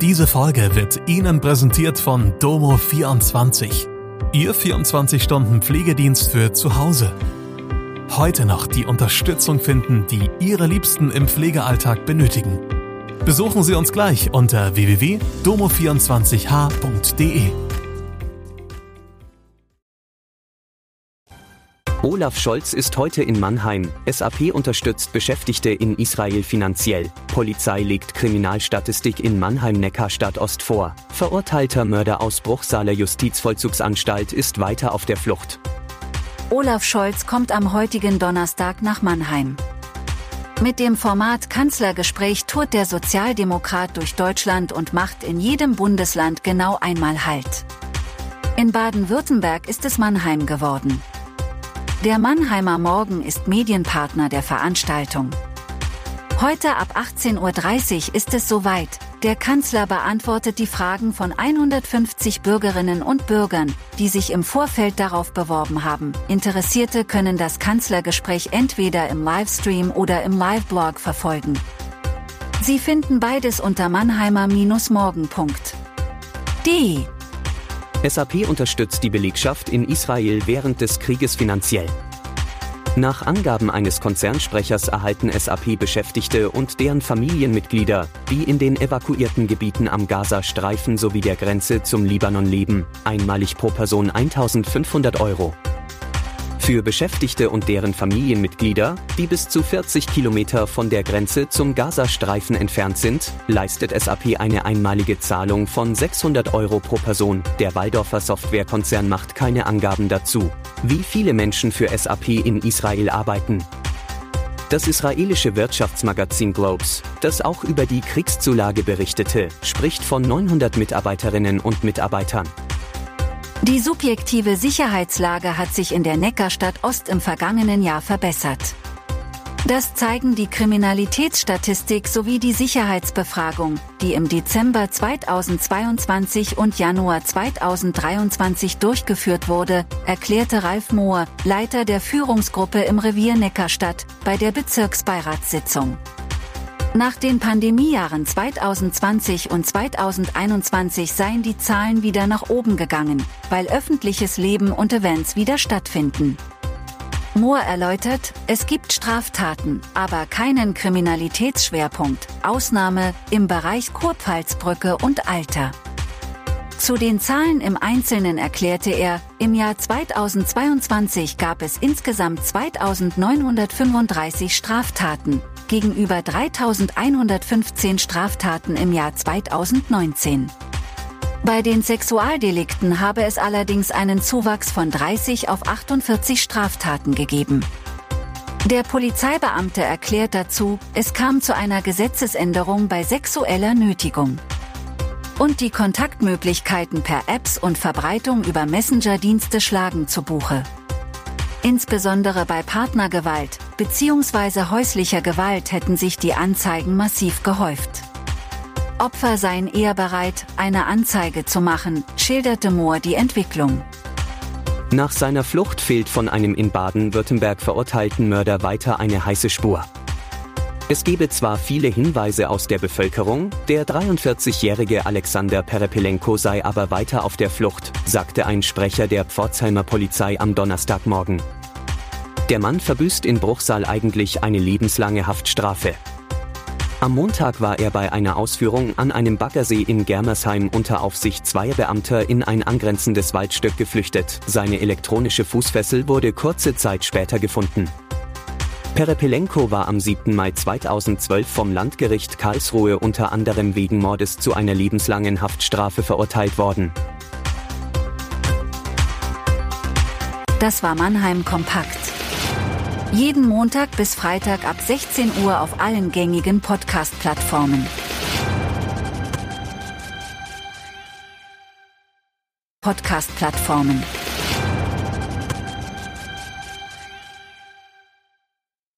Diese Folge wird Ihnen präsentiert von Domo24. Ihr 24-Stunden Pflegedienst für zu Hause. Heute noch die Unterstützung finden, die Ihre Liebsten im Pflegealltag benötigen. Besuchen Sie uns gleich unter www.domo24h.de. Olaf Scholz ist heute in Mannheim. SAP unterstützt Beschäftigte in Israel finanziell. Polizei legt Kriminalstatistik in Mannheim-Neckarstadt Ost vor. Verurteilter Mörder aus Bruchsaler Justizvollzugsanstalt ist weiter auf der Flucht. Olaf Scholz kommt am heutigen Donnerstag nach Mannheim. Mit dem Format Kanzlergespräch tourt der Sozialdemokrat durch Deutschland und macht in jedem Bundesland genau einmal Halt. In Baden-Württemberg ist es Mannheim geworden. Der Mannheimer Morgen ist Medienpartner der Veranstaltung. Heute ab 18.30 Uhr ist es soweit. Der Kanzler beantwortet die Fragen von 150 Bürgerinnen und Bürgern, die sich im Vorfeld darauf beworben haben. Interessierte können das Kanzlergespräch entweder im Livestream oder im Liveblog verfolgen. Sie finden beides unter mannheimer-morgen.de. SAP unterstützt die Belegschaft in Israel während des Krieges finanziell. Nach Angaben eines Konzernsprechers erhalten SAP-Beschäftigte und deren Familienmitglieder, die in den evakuierten Gebieten am Gazastreifen sowie der Grenze zum Libanon leben, einmalig pro Person 1500 Euro. Für Beschäftigte und deren Familienmitglieder, die bis zu 40 Kilometer von der Grenze zum Gazastreifen entfernt sind, leistet SAP eine einmalige Zahlung von 600 Euro pro Person. Der Waldorfer Softwarekonzern macht keine Angaben dazu, wie viele Menschen für SAP in Israel arbeiten. Das israelische Wirtschaftsmagazin Globes, das auch über die Kriegszulage berichtete, spricht von 900 Mitarbeiterinnen und Mitarbeitern. Die subjektive Sicherheitslage hat sich in der Neckarstadt Ost im vergangenen Jahr verbessert. Das zeigen die Kriminalitätsstatistik sowie die Sicherheitsbefragung, die im Dezember 2022 und Januar 2023 durchgeführt wurde, erklärte Ralf Mohr, Leiter der Führungsgruppe im Revier Neckarstadt, bei der Bezirksbeiratssitzung. Nach den Pandemiejahren 2020 und 2021 seien die Zahlen wieder nach oben gegangen, weil öffentliches Leben und Events wieder stattfinden. Moore erläutert, es gibt Straftaten, aber keinen Kriminalitätsschwerpunkt, Ausnahme im Bereich Kurpfalzbrücke und Alter. Zu den Zahlen im Einzelnen erklärte er, im Jahr 2022 gab es insgesamt 2935 Straftaten, gegenüber 3115 Straftaten im Jahr 2019. Bei den Sexualdelikten habe es allerdings einen Zuwachs von 30 auf 48 Straftaten gegeben. Der Polizeibeamte erklärt dazu, es kam zu einer Gesetzesänderung bei sexueller Nötigung. Und die Kontaktmöglichkeiten per Apps und Verbreitung über Messenger-Dienste schlagen zu Buche. Insbesondere bei Partnergewalt bzw. häuslicher Gewalt hätten sich die Anzeigen massiv gehäuft. Opfer seien eher bereit, eine Anzeige zu machen, schilderte Mohr die Entwicklung. Nach seiner Flucht fehlt von einem in Baden-Württemberg verurteilten Mörder weiter eine heiße Spur. Es gebe zwar viele Hinweise aus der Bevölkerung, der 43-jährige Alexander Perepelenko sei aber weiter auf der Flucht, sagte ein Sprecher der Pforzheimer Polizei am Donnerstagmorgen. Der Mann verbüßt in Bruchsal eigentlich eine lebenslange Haftstrafe. Am Montag war er bei einer Ausführung an einem Baggersee in Germersheim unter Aufsicht zweier Beamter in ein angrenzendes Waldstück geflüchtet. Seine elektronische Fußfessel wurde kurze Zeit später gefunden. Perepelenko war am 7. Mai 2012 vom Landgericht Karlsruhe unter anderem wegen Mordes zu einer lebenslangen Haftstrafe verurteilt worden. Das war Mannheim Kompakt. Jeden Montag bis Freitag ab 16 Uhr auf allen gängigen Podcast-Plattformen. Podcast-Plattformen.